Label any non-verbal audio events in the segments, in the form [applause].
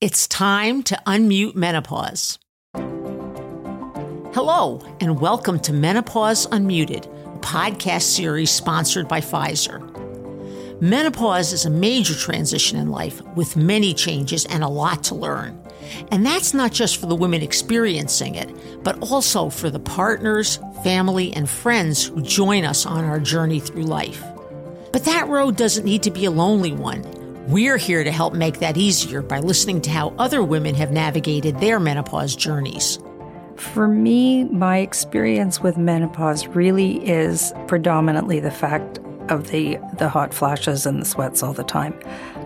It's time to unmute menopause. Hello, and welcome to Menopause Unmuted, a podcast series sponsored by Pfizer. Menopause is a major transition in life with many changes and a lot to learn. And that's not just for the women experiencing it, but also for the partners, family, and friends who join us on our journey through life. But that road doesn't need to be a lonely one. We're here to help make that easier by listening to how other women have navigated their menopause journeys. For me, my experience with menopause really is predominantly the fact of the, the hot flashes and the sweats all the time.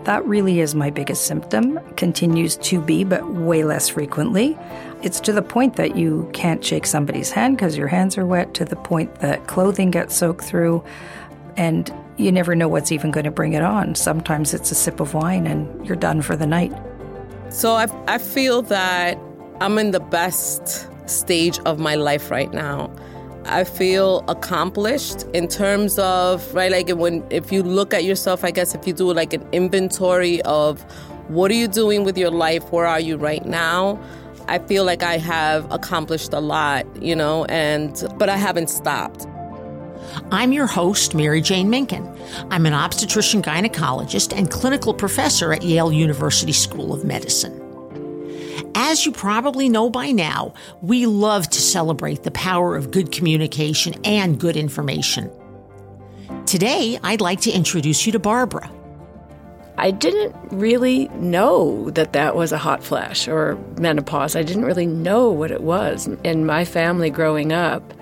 That really is my biggest symptom, continues to be, but way less frequently. It's to the point that you can't shake somebody's hand because your hands are wet, to the point that clothing gets soaked through. And you never know what's even going to bring it on. Sometimes it's a sip of wine and you're done for the night. So I, I feel that I'm in the best stage of my life right now. I feel accomplished in terms of, right, like when, if you look at yourself, I guess if you do like an inventory of what are you doing with your life, where are you right now, I feel like I have accomplished a lot, you know, and, but I haven't stopped. I'm your host, Mary Jane Minkin. I'm an obstetrician gynecologist and clinical professor at Yale University School of Medicine. As you probably know by now, we love to celebrate the power of good communication and good information. Today, I'd like to introduce you to Barbara. I didn't really know that that was a hot flash or menopause. I didn't really know what it was. In my family growing up,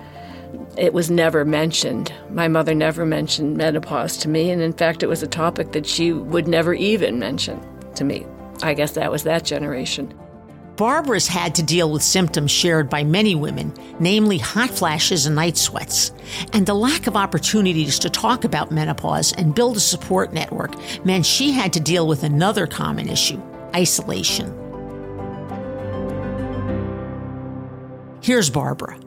it was never mentioned. My mother never mentioned menopause to me, and in fact, it was a topic that she would never even mention to me. I guess that was that generation. Barbara's had to deal with symptoms shared by many women, namely hot flashes and night sweats. And the lack of opportunities to talk about menopause and build a support network meant she had to deal with another common issue isolation. Here's Barbara.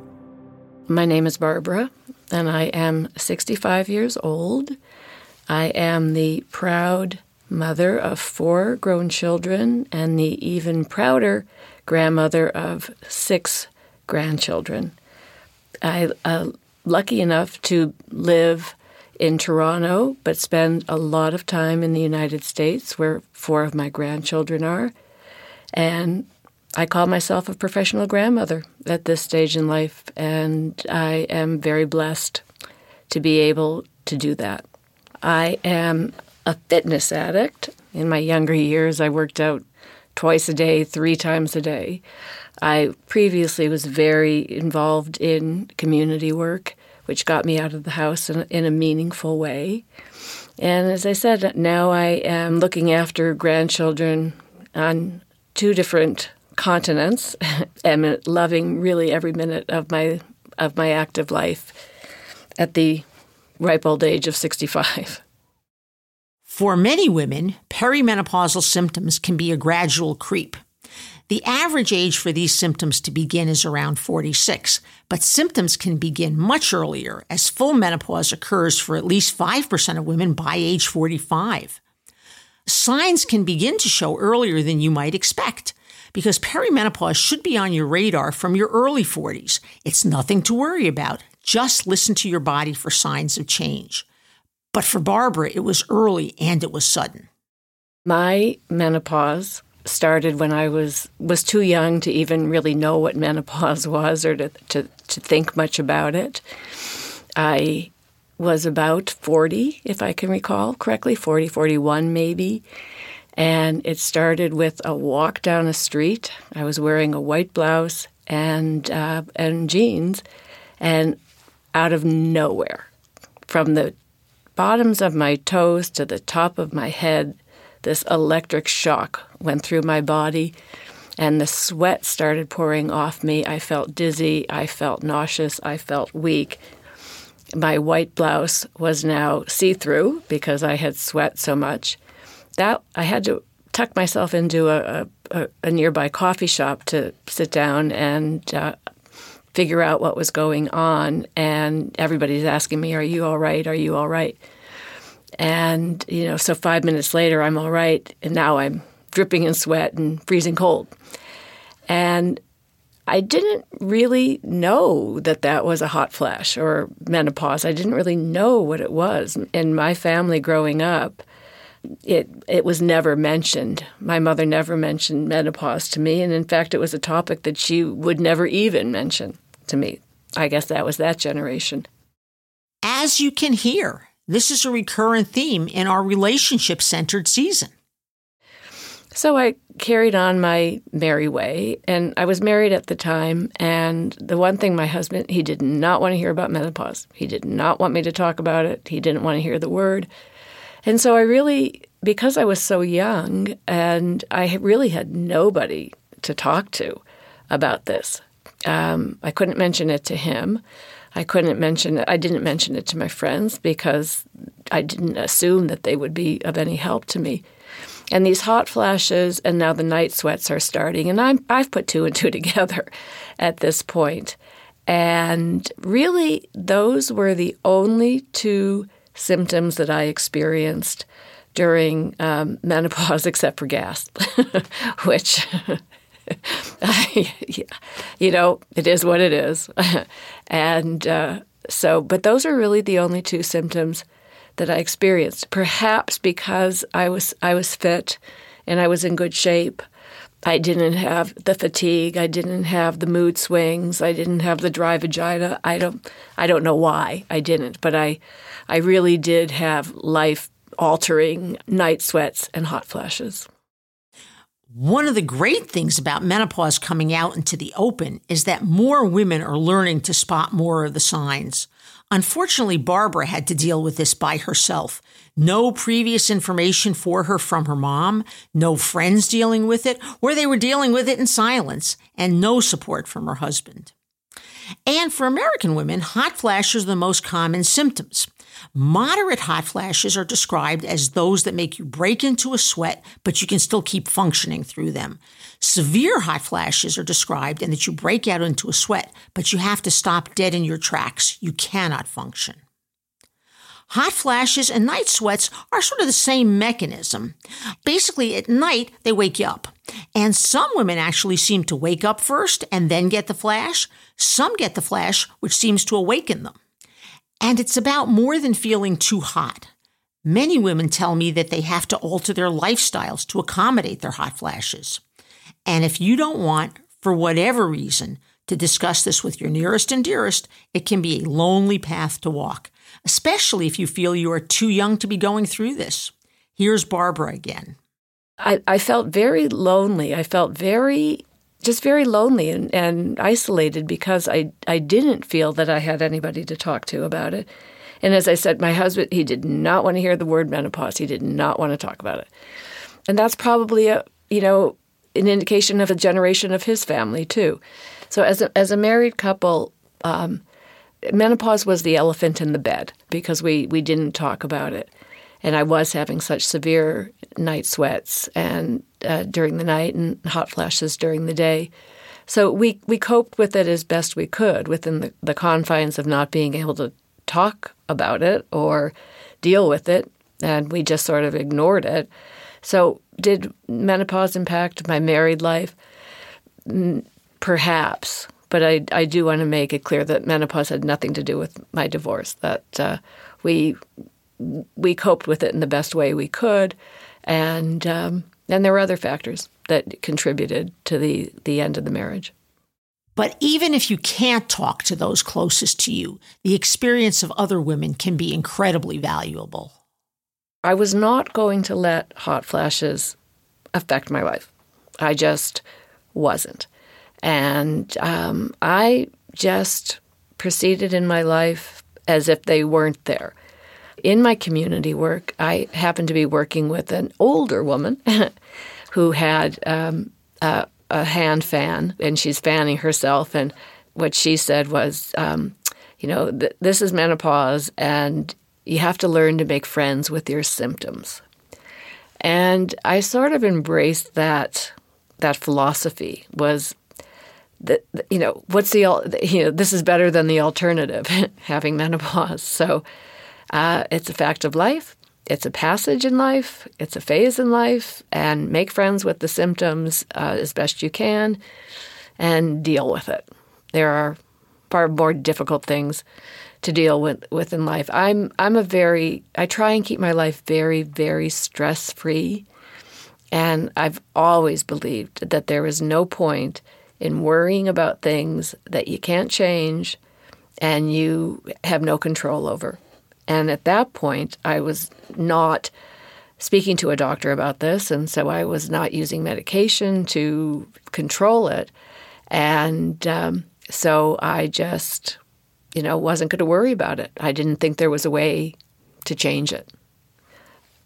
My name is Barbara, and I am 65 years old. I am the proud mother of four grown children and the even prouder grandmother of six grandchildren. I uh, lucky enough to live in Toronto, but spend a lot of time in the United States, where four of my grandchildren are. And I call myself a professional grandmother at this stage in life, and I am very blessed to be able to do that. I am a fitness addict. In my younger years, I worked out twice a day, three times a day. I previously was very involved in community work, which got me out of the house in, in a meaningful way. And as I said, now I am looking after grandchildren on two different continents [laughs] and loving really every minute of my of my active life at the ripe old age of 65. For many women, perimenopausal symptoms can be a gradual creep. The average age for these symptoms to begin is around 46, but symptoms can begin much earlier as full menopause occurs for at least 5% of women by age 45. Signs can begin to show earlier than you might expect because perimenopause should be on your radar from your early 40s. It's nothing to worry about. Just listen to your body for signs of change. But for Barbara, it was early and it was sudden. My menopause started when I was was too young to even really know what [laughs] menopause was or to, to, to think much about it. I was about 40, if I can recall correctly, 40, 41 maybe. And it started with a walk down a street. I was wearing a white blouse and uh, and jeans, and out of nowhere, from the bottoms of my toes to the top of my head, this electric shock went through my body, and the sweat started pouring off me. I felt dizzy. I felt nauseous. I felt weak. My white blouse was now see through because I had sweat so much that I had to tuck myself into a, a, a nearby coffee shop to sit down and uh, figure out what was going on. And everybody's asking me, "Are you all right? Are you all right?" And you know, so five minutes later, I'm all right, and now I'm dripping in sweat and freezing cold. And I didn't really know that that was a hot flash or menopause. I didn't really know what it was. In my family growing up, it it was never mentioned. My mother never mentioned menopause to me, and in fact, it was a topic that she would never even mention to me. I guess that was that generation. As you can hear, this is a recurrent theme in our relationship centered season. So I carried on my merry way, and I was married at the time. And the one thing my husband, he did not want to hear about menopause. He did not want me to talk about it. He didn't want to hear the word. And so I really, because I was so young and I really had nobody to talk to about this, um, I couldn't mention it to him. I couldn't mention it. I didn't mention it to my friends because I didn't assume that they would be of any help to me. And these hot flashes and now the night sweats are starting. And I'm, I've put two and two [laughs] together at this point. And really, those were the only two symptoms that I experienced during um, menopause, [laughs] except for gas, [laughs] which, [laughs] you know, it is what it is. and uh, so, but those are really the only two symptoms that I experienced. Perhaps because I was I was fit and I was in good shape. I didn't have the fatigue. I didn't have the mood swings. I didn't have the dry vagina. I don't I don't know why I didn't, but I I really did have life altering night sweats and hot flashes. One of the great things about menopause coming out into the open is that more women are learning to spot more of the signs. Unfortunately, Barbara had to deal with this by herself. No previous information for her from her mom, no friends dealing with it, or they were dealing with it in silence, and no support from her husband. And for American women, hot flashes are the most common symptoms. Moderate hot flashes are described as those that make you break into a sweat, but you can still keep functioning through them. Severe hot flashes are described in that you break out into a sweat, but you have to stop dead in your tracks. You cannot function. Hot flashes and night sweats are sort of the same mechanism. Basically, at night, they wake you up. And some women actually seem to wake up first and then get the flash. Some get the flash, which seems to awaken them. And it's about more than feeling too hot. Many women tell me that they have to alter their lifestyles to accommodate their hot flashes. And if you don't want, for whatever reason, to discuss this with your nearest and dearest, it can be a lonely path to walk, especially if you feel you are too young to be going through this. Here's Barbara again. I, I felt very lonely. I felt very just very lonely and, and isolated because I, I didn't feel that I had anybody to talk to about it. And as I said, my husband, he did not want to hear the word menopause. He did not want to talk about it. And that's probably a, you know, an indication of a generation of his family too. So as a, as a married couple, um, menopause was the elephant in the bed because we, we didn't talk about it. And I was having such severe night sweats and uh, during the night and hot flashes during the day. So we, we coped with it as best we could within the, the confines of not being able to talk about it or deal with it. And we just sort of ignored it. So, did menopause impact my married life? Perhaps. But I, I do want to make it clear that menopause had nothing to do with my divorce, that uh, we, we coped with it in the best way we could. And um, and there were other factors that contributed to the, the end of the marriage. But even if you can't talk to those closest to you, the experience of other women can be incredibly valuable. I was not going to let hot flashes affect my life. I just wasn't. And um, I just proceeded in my life as if they weren't there in my community work, I happened to be working with an older woman [laughs] who had um, a, a, hand fan, and she's fanning herself. And what she said was, um, you know, th- this is menopause, and you have to learn to make friends with your symptoms. And I sort of embraced that that philosophy was you know what's the you know this is better than the alternative [laughs] having menopause so uh, it's a fact of life. it's a passage in life, it's a phase in life, and make friends with the symptoms uh, as best you can and deal with it. There are far more difficult things to deal with, with in life. I'm I'm a very I try and keep my life very very stress free, and I've always believed that there is no point in worrying about things that you can't change and you have no control over. And at that point, I was not speaking to a doctor about this, and so I was not using medication to control it. And um, so I just, you know, wasn't going to worry about it. I didn't think there was a way to change it.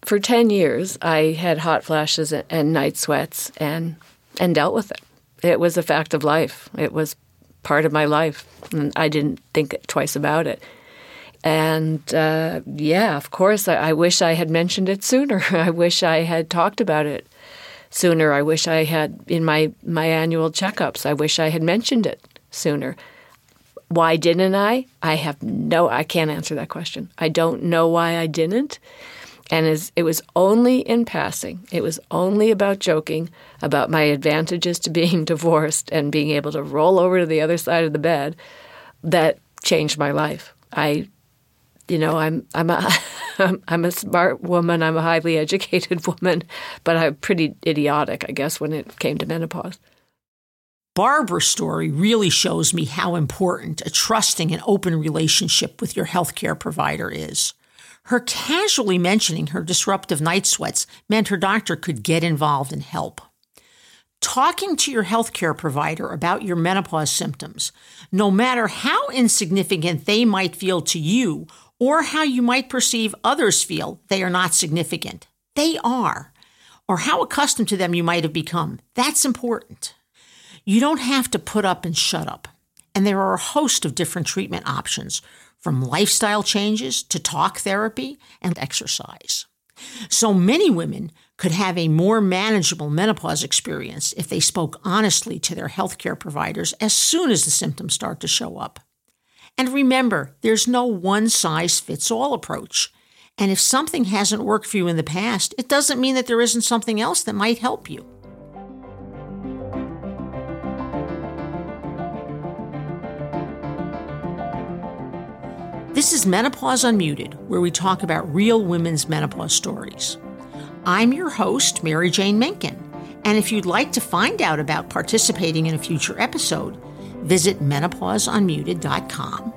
For 10 years, I had hot flashes and night sweats and, and dealt with it. It was a fact of life. It was part of my life. And I didn't think twice about it. And uh, yeah, of course, I, I, wish I had mentioned it sooner. [laughs] I wish I had talked about it sooner. I wish I had in my, my annual checkups. I wish I had mentioned it sooner. Why didn't I? I have no. I can't answer that question. I don't know why I didn't. And it was only in passing. It was only about joking about my advantages to being [laughs] divorced and being able to roll over to the other side of the bed that changed my life. I you know, I'm I'm a [laughs] I'm a smart woman. I'm a highly [laughs] educated woman, but I'm pretty idiotic, I guess, when it came to menopause. Barbara's story really shows me how important a trusting and open relationship with your healthcare provider is. Her casually mentioning her disruptive night sweats meant her doctor could get involved and help. Talking to your healthcare provider about your menopause symptoms, no matter how insignificant they might feel to you or how you might perceive others feel they are not significant. They are. Or how accustomed to them you might have become. That's important. You don't have to put up and shut up. And there are a host of different treatment options, from lifestyle changes to talk therapy and exercise. So many women could have a more manageable menopause experience if they spoke honestly to their healthcare providers as soon as the symptoms start to show up. And remember, there's no one size fits all approach. And if something hasn't worked for you in the past, it doesn't mean that there isn't something else that might help you. This is Menopause Unmuted, where we talk about real women's menopause stories. I'm your host, Mary Jane Minkin, and if you'd like to find out about participating in a future episode, visit menopauseunmuted.com.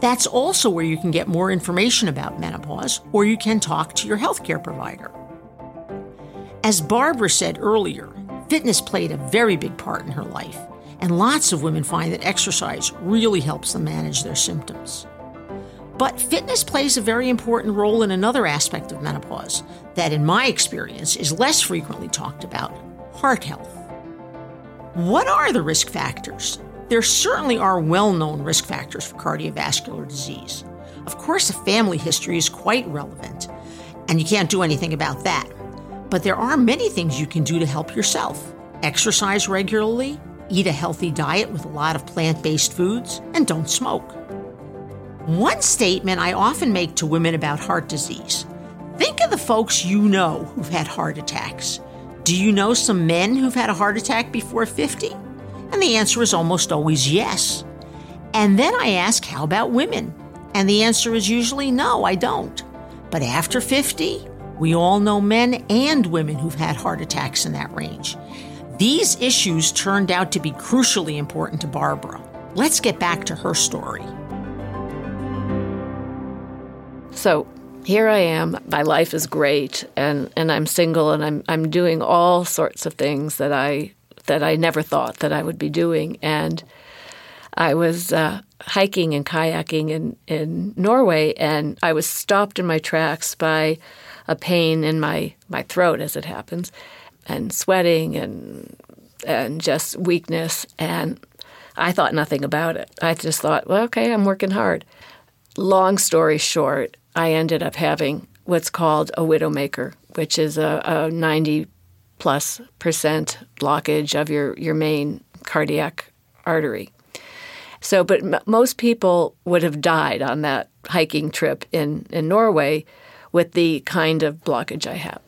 That's also where you can get more information about menopause, or you can talk to your healthcare provider. As Barbara said earlier, fitness played a very big part in her life, and lots of women find that exercise really helps them manage their symptoms. But fitness plays a very important role in another aspect of menopause that, in my experience, is less frequently talked about heart health. What are the risk factors? There certainly are well known risk factors for cardiovascular disease. Of course, a family history is quite relevant, and you can't do anything about that. But there are many things you can do to help yourself exercise regularly, eat a healthy diet with a lot of plant based foods, and don't smoke. One statement I often make to women about heart disease think of the folks you know who've had heart attacks. Do you know some men who've had a heart attack before 50? And the answer is almost always yes. And then I ask, how about women? And the answer is usually no, I don't. But after 50, we all know men and women who've had heart attacks in that range. These issues turned out to be crucially important to Barbara. Let's get back to her story. So here I am. My life is great, and, and I'm single, and I'm I'm doing all sorts of things that I that I never thought that I would be doing. And I was uh, hiking and kayaking in, in Norway, and I was stopped in my tracks by a pain in my, my throat, as it happens, and sweating and and just weakness. And I thought nothing about it. I just thought, well, okay, I'm working hard. Long story short, I ended up having what's called a widowmaker, which is a, a 90 plus percent blockage of your, your main cardiac artery. So, but m- most people would have died on that hiking trip in, in Norway with the kind of blockage I have.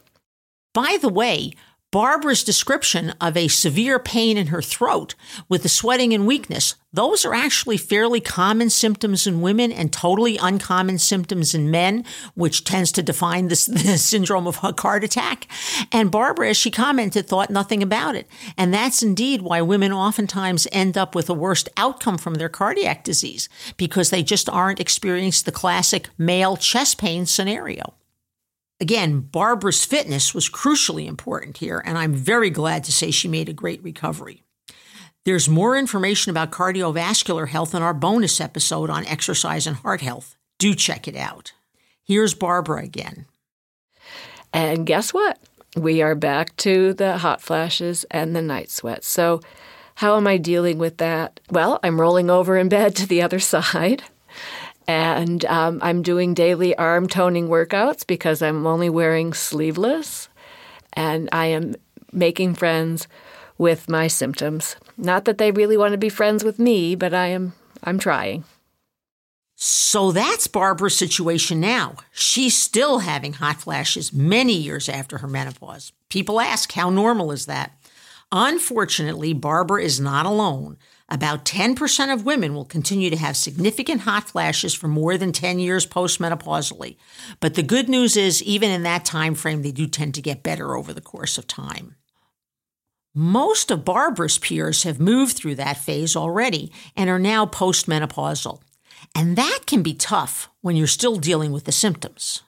By the way, Barbara's description of a severe pain in her throat with the sweating and weakness, those are actually fairly common symptoms in women and totally uncommon symptoms in men, which tends to define this, [laughs] the syndrome of a heart attack. And Barbara, as she commented, thought nothing about it. And that's indeed why women oftentimes end up with a worse outcome from their cardiac disease because they just aren't experiencing the classic male chest pain scenario. Again, Barbara's fitness was crucially important here, and I'm very glad to say she made a great recovery. There's more information about cardiovascular health in our bonus episode on exercise and heart health. Do check it out. Here's Barbara again. And guess what? We are back to the hot flashes and the night sweats. So, how am I dealing with that? Well, I'm rolling over in bed to the other [laughs] side. And um, I'm doing daily arm toning workouts because I'm only wearing sleeveless. And I am making friends with my symptoms. Not that they really want to be friends with me, but I am I'm trying. So that's Barbara's situation now. She's still having hot flashes many years after her menopause. People ask, how normal is that? Unfortunately, Barbara is not alone. About 10% of women will continue to have significant hot flashes for more than 10 years postmenopausally. But the good news is even in that time frame they do tend to get better over the course of time. Most of Barbara's peers have moved through that phase already and are now postmenopausal. And that can be tough when you're still dealing with the symptoms.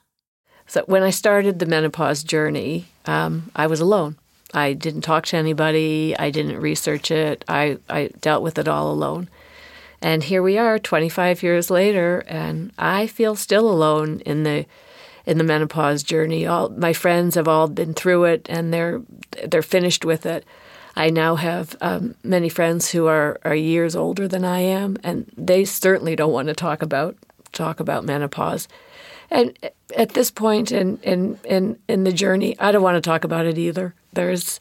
So, when I started the menopause journey, um, I was alone. I didn't talk to anybody. I didn't research it. I, I dealt with it all alone. And here we are 25 years later and I feel still alone in the in the menopause journey. All my friends have all been through it and they're they're finished with it. I now have um, many friends who are, are years older than I am, and they certainly don't want to talk about talk about menopause. And at this point in, in, in, in the journey, I don't want to talk about it either. There's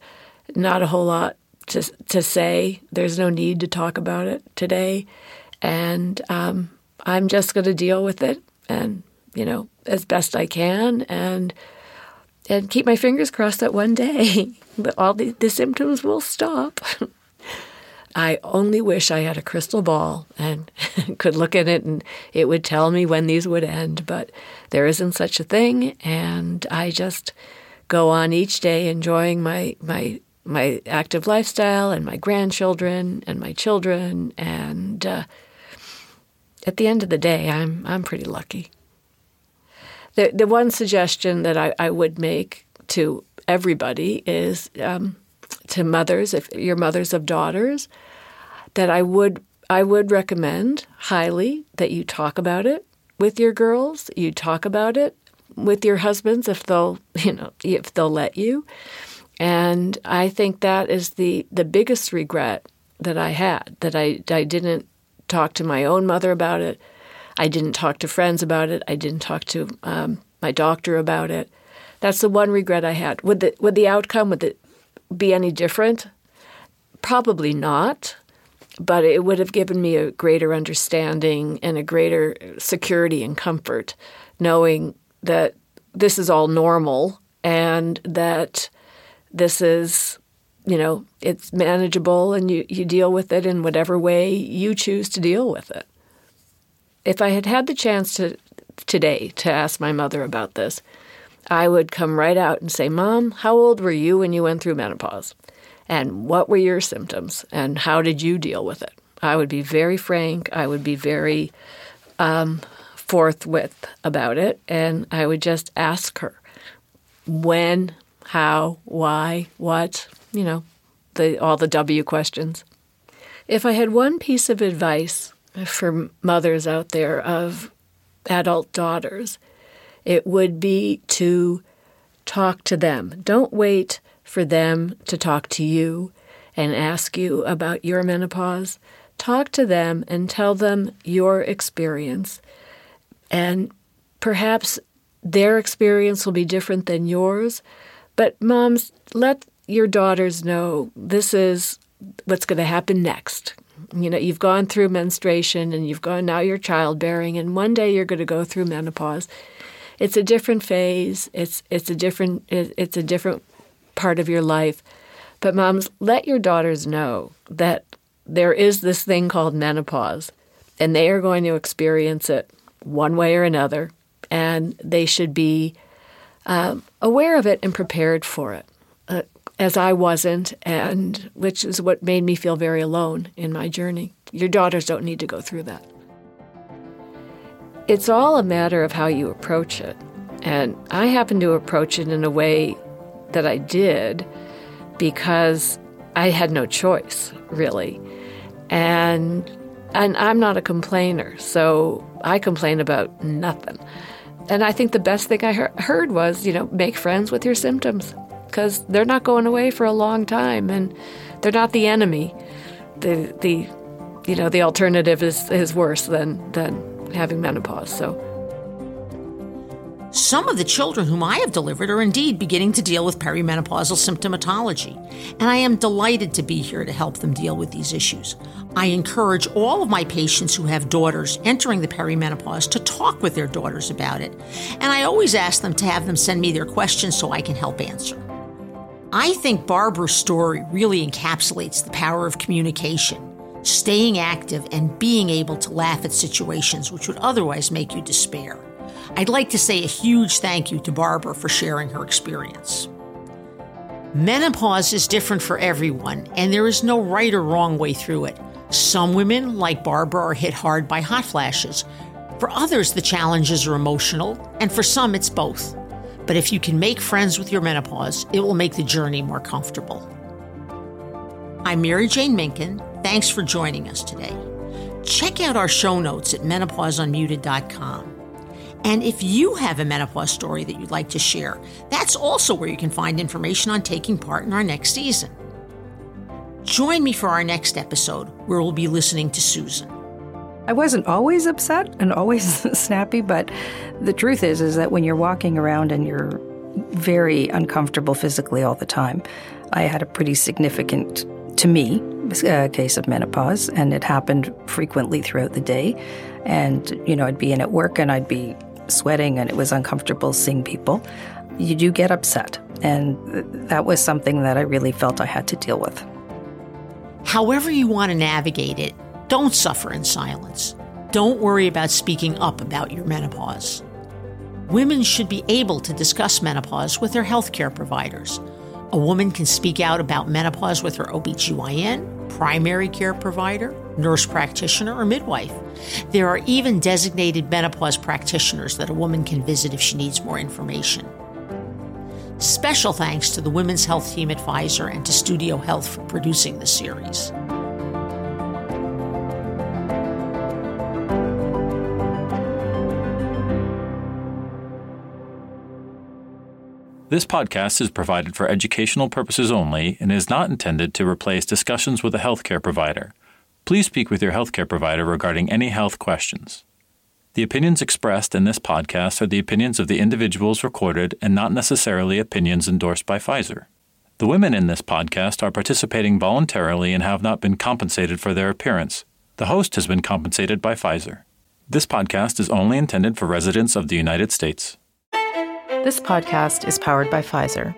not a whole lot to, to say. There's no need to talk about it today. And um, I'm just going to deal with it and, you know, as best I can and and keep my fingers crossed that one day [laughs] all the, the symptoms will stop. [laughs] I only wish I had a crystal ball and [laughs] could look at it and it would tell me when these would end, but there isn't such a thing. And I just go on each day enjoying my, my, my active lifestyle and my grandchildren and my children. And uh, at the end of the day, I'm, I'm pretty lucky. The, the one suggestion that I, I would make to everybody is um, to mothers, if you're mothers of daughters, that I would I would recommend highly that you talk about it with your girls. You talk about it with your husbands if they'll [laughs] you know if they'll let you. And I think that is the the biggest regret that I had that I I didn't talk to my own mother about it. I didn't talk to friends about it. I didn't talk to um, my doctor about it. That's the one regret I had. Would the would the outcome would it be any different? Probably not, but it would have given me a greater understanding and a greater security and comfort, knowing that this is all normal and that this is you know it's manageable and you, you deal with it in whatever way you choose to deal with it if i had had the chance to today to ask my mother about this I would come right out and say, Mom, how old were you when you went through menopause? And what were your symptoms? And how did you deal with it? I would be very frank. I would be very um, forthwith about it. And I would just ask her when, how, why, what, you know, the, all the W questions. If I had one piece of advice for mothers out there of adult daughters, it would be to talk to them. Don't wait for them to talk to you and ask you about your menopause. Talk to them and tell them your experience. And perhaps their experience will be different than yours. But, moms, let your daughters know this is what's going to happen next. You know, you've gone through menstruation and you've gone now you're childbearing, and one day you're going to go through menopause it's a different phase. It's it's a different it's a different part of your life. But moms, let your daughters know that there is this thing called menopause, and they are going to experience it one way or another, and they should be um, aware of it and prepared for it. Uh, as I wasn't, and which is what made me feel very alone in my journey. Your daughters don't need to go through that. It's all a matter of how you approach it. And I happen to approach it in a way that I did because I had no choice, really. And and I'm not a complainer, so I complain about nothing. And I think the best thing I heard was, you know, make friends with your symptoms because they're not going away for a long time and they're not the enemy. The the you know, the alternative is is worse than than having menopause. So some of the children whom I have delivered are indeed beginning to deal with perimenopausal symptomatology, and I am delighted to be here to help them deal with these issues. I encourage all of my patients who have daughters entering the perimenopause to talk with their daughters about it, and I always ask them to have them send me their questions so I can help answer. I think Barbara's story really encapsulates the power of communication, staying active, and being able to laugh at situations which would otherwise make you despair. I'd like to say a huge thank you to Barbara for sharing her experience. Menopause is different for everyone, and there is no right or wrong way through it. Some women, like Barbara, are hit hard by hot flashes. For others, the challenges are emotional, and for some, it's both. But if you can make friends with your menopause, it will make the journey more comfortable. I'm Mary Jane Minkin. Thanks for joining us today. Check out our show notes at menopauseunmuted.com. And if you have a menopause story that you'd like to share, that's also where you can find information on taking part in our next season. Join me for our next episode, where we'll be listening to Susan. I wasn't always upset and always [laughs] snappy, but the truth is is that when you're walking around and you're very uncomfortable physically all the time, I had a pretty significant to me a case of menopause and it happened frequently throughout the day and you know I'd be in at work and I'd be sweating and it was uncomfortable seeing people, you do get upset. And that was something that I really felt I had to deal with. However, you want to navigate it, don't suffer in silence. Don't worry about speaking up about your menopause. Women should be able to discuss menopause with their healthcare providers. A woman can speak out about menopause with her OBGYN, primary care provider, nurse practitioner, or midwife. There are even designated menopause practitioners that a woman can visit if she needs more information. Special thanks to the Women's Health Team Pfizer and to Studio Health for producing the series. This podcast is provided for educational purposes only and is not intended to replace discussions with a healthcare provider. Please speak with your healthcare provider regarding any health questions. The opinions expressed in this podcast are the opinions of the individuals recorded and not necessarily opinions endorsed by Pfizer. The women in this podcast are participating voluntarily and have not been compensated for their appearance. The host has been compensated by Pfizer. This podcast is only intended for residents of the United States. This podcast is powered by Pfizer.